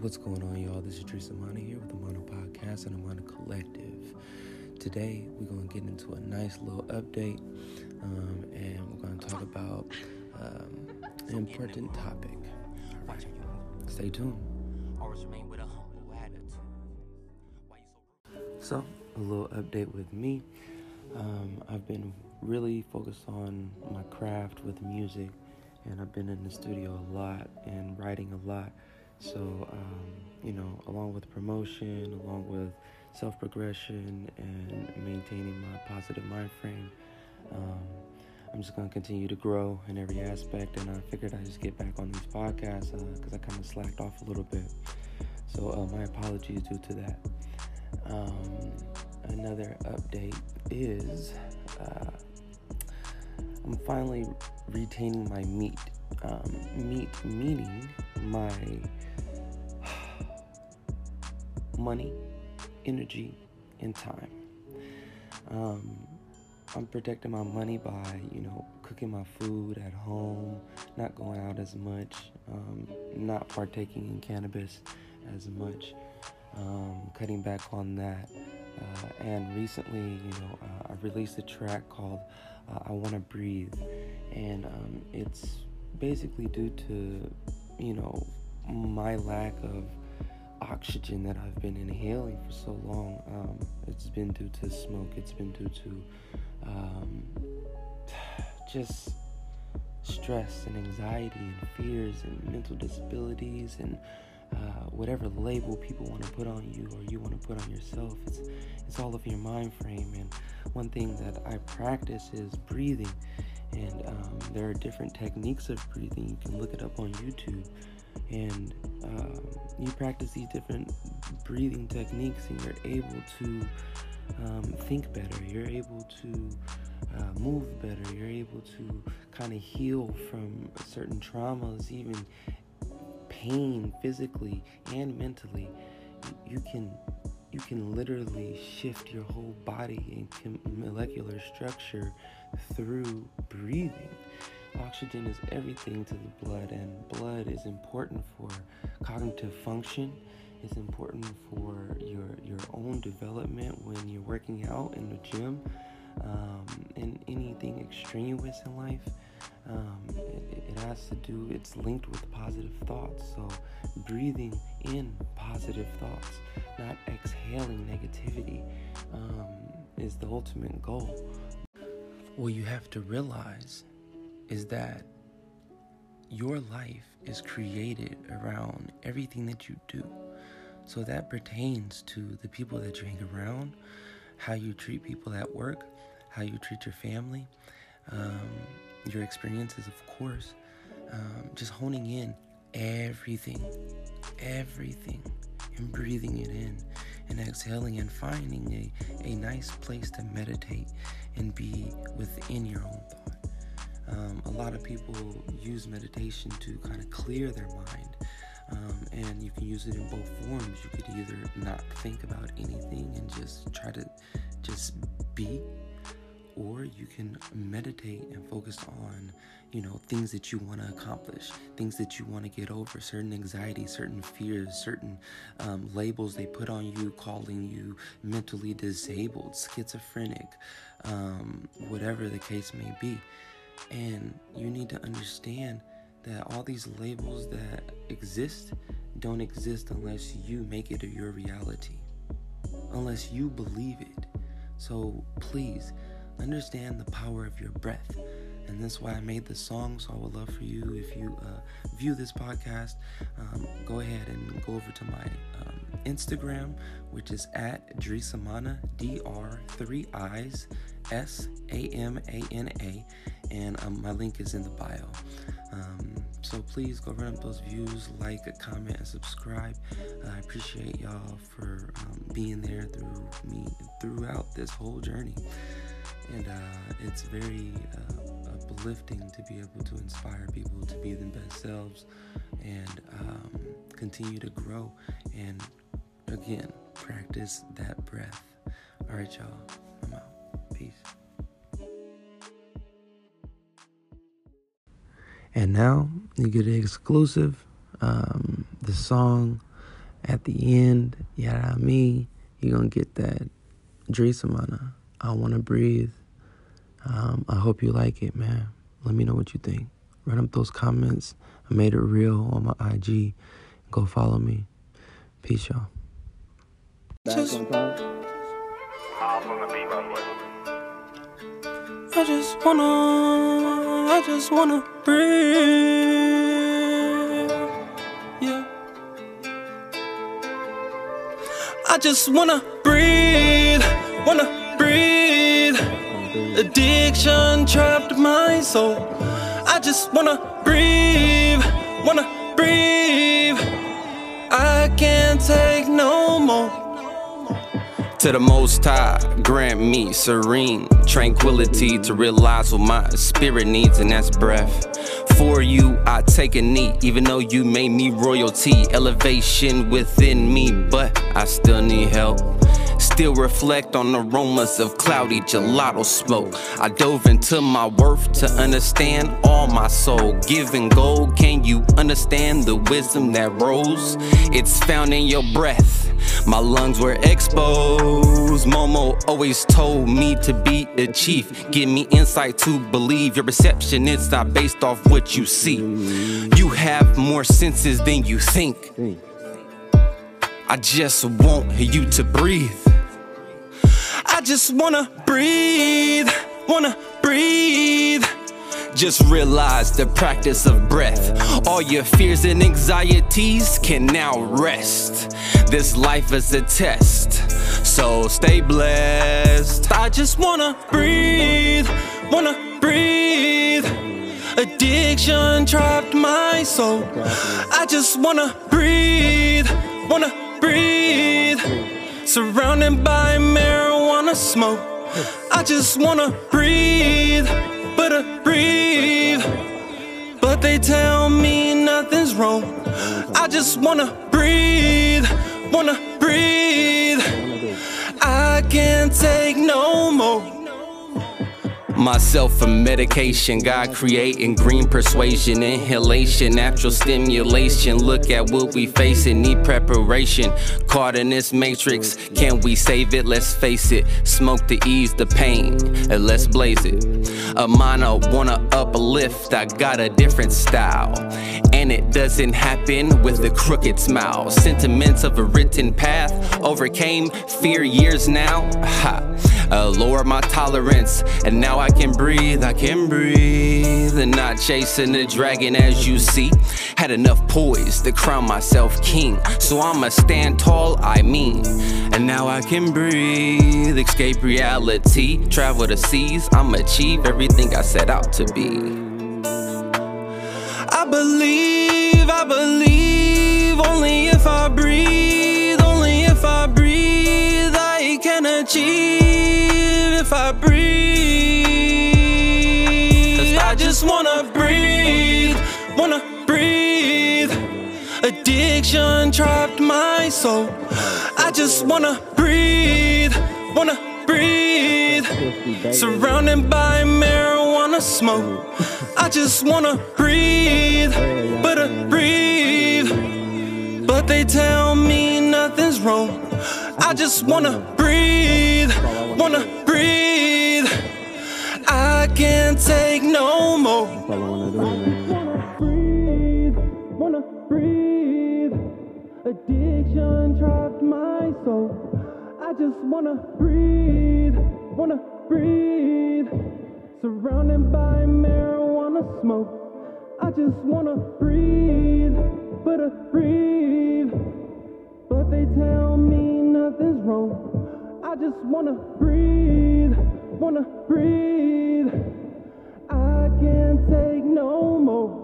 What's going on, y'all? This is Teresa Amana here with the Mono Podcast and Amana Collective. Today, we're going to get into a nice little update, um, and we're going to talk about um, an important topic. Stay tuned. So, a little update with me. Um, I've been really focused on my craft with music, and I've been in the studio a lot and writing a lot. So, um, you know, along with promotion, along with self progression, and maintaining my positive mind frame, um, I'm just going to continue to grow in every aspect. And I figured I'd just get back on these podcasts because uh, I kind of slacked off a little bit. So, uh, my apologies due to that. Um, another update is uh, I'm finally retaining my meat. Um, meat meaning my money, energy, and time. Um, I'm protecting my money by, you know, cooking my food at home, not going out as much, um, not partaking in cannabis as much, um, cutting back on that. Uh, and recently, you know, uh, I released a track called uh, "I Want to Breathe," and um, it's basically due to, you know, my lack of oxygen that I've been inhaling for so long. Um, it's been due to smoke. It's been due to um, just stress and anxiety and fears and mental disabilities and uh, whatever label people want to put on you or you want to put on yourself. It's it's all of your mind frame. And one thing that I practice is breathing. And um, there are different techniques of breathing. You can look it up on YouTube and um, you practice these different breathing techniques and you're able to um, think better. You're able to uh, move better. You're able to kind of heal from certain traumas even pain physically and mentally. You can you can literally shift your whole body and molecular structure through breathing Oxygen is everything to the blood, and blood is important for cognitive function. It's important for your your own development when you're working out in the gym, um, and anything extraneous in life. Um, it, it, has to do. It's linked with positive thoughts. So breathing in positive thoughts, not exhaling negativity, um, is the ultimate goal. Well, you have to realize is that your life is created around everything that you do. So that pertains to the people that you hang around, how you treat people at work, how you treat your family, um, your experiences, of course. Um, just honing in everything, everything, and breathing it in and exhaling and finding a, a nice place to meditate and be within your own thoughts. Um, a lot of people use meditation to kind of clear their mind. Um, and you can use it in both forms. You could either not think about anything and just try to just be, or you can meditate and focus on, you know, things that you want to accomplish, things that you want to get over, certain anxieties, certain fears, certain um, labels they put on you, calling you mentally disabled, schizophrenic, um, whatever the case may be. And you need to understand that all these labels that exist don't exist unless you make it your reality, unless you believe it. So please understand the power of your breath. And that's why I made this song. So I would love for you, if you uh, view this podcast, um, go ahead and go over to my um, Instagram, which is at Drisamana, D R 3 I's S A M A N A and um, my link is in the bio. Um, so please go run up those views, like, comment, and subscribe. Uh, I appreciate y'all for um, being there through me throughout this whole journey, and uh, it's very uh, uplifting to be able to inspire people to be their best selves and um, continue to grow and again practice that breath. All right, y'all. I'm out. Peace. And now you get an exclusive. Um, the song at the end, yeah, me, you're gonna get that Dre Samana. I wanna breathe. Um, I hope you like it, man. Let me know what you think. Run up those comments. I made it real on my IG. Go follow me. Peace, y'all. Just, I just wanna, I just wanna breathe. Yeah. I just wanna breathe, wanna breathe. Addiction trapped my soul. I just wanna breathe, wanna breathe. I can't take no more. To the most high, grant me serene tranquility to realize what my spirit needs, and that's breath. For you, I take a knee, even though you made me royalty. Elevation within me, but I still need help. Still reflect on aromas of cloudy gelato smoke. I dove into my worth to understand all my soul. Giving gold, can you understand the wisdom that rose? It's found in your breath. My lungs were exposed. Momo always told me to be a chief. Give me insight to believe. Your perception is not based off what you see. You have more senses than you think. I just want you to breathe. I just wanna breathe, wanna breathe. Just realize the practice of breath. All your fears and anxieties can now rest. This life is a test, so stay blessed. I just wanna breathe, wanna breathe. Addiction trapped my soul. I just wanna breathe, wanna breathe. Surrounded by marijuana smoke. I just wanna breathe, but I breathe. But they tell me nothing's wrong. I just wanna breathe, wanna breathe. I can't take no more. Myself for medication, God creating green persuasion, inhalation, natural stimulation. Look at what we facing, need preparation. Caught in this matrix, can we save it? Let's face it. Smoke to ease the pain, and let's blaze it. A mono wanna uplift, I got a different style. It doesn't happen with a crooked smile. Sentiments of a written path overcame fear years now. Ha. Uh, lower my tolerance, and now I can breathe, I can breathe. And not chasing the dragon as you see. Had enough poise to crown myself king, so I'ma stand tall, I mean. And now I can breathe, escape reality, travel the seas, I'ma achieve everything I set out to be. I believe, I believe, only if I breathe, only if I breathe, I can achieve if I breathe. Cause I just wanna breathe, wanna breathe. Addiction trapped my soul. I just wanna breathe, wanna breathe. Surrounded by marijuana smoke. I just wanna breathe, but I breathe. But they tell me nothing's wrong. I just wanna breathe, wanna breathe. I can't take no more. I wanna breathe, wanna breathe. Addiction trapped my soul. I just wanna breathe, wanna breathe. Surrounded by marijuana smoke, I just wanna breathe, but I breathe. But they tell me nothing's wrong. I just wanna breathe, wanna breathe. I can't take no more.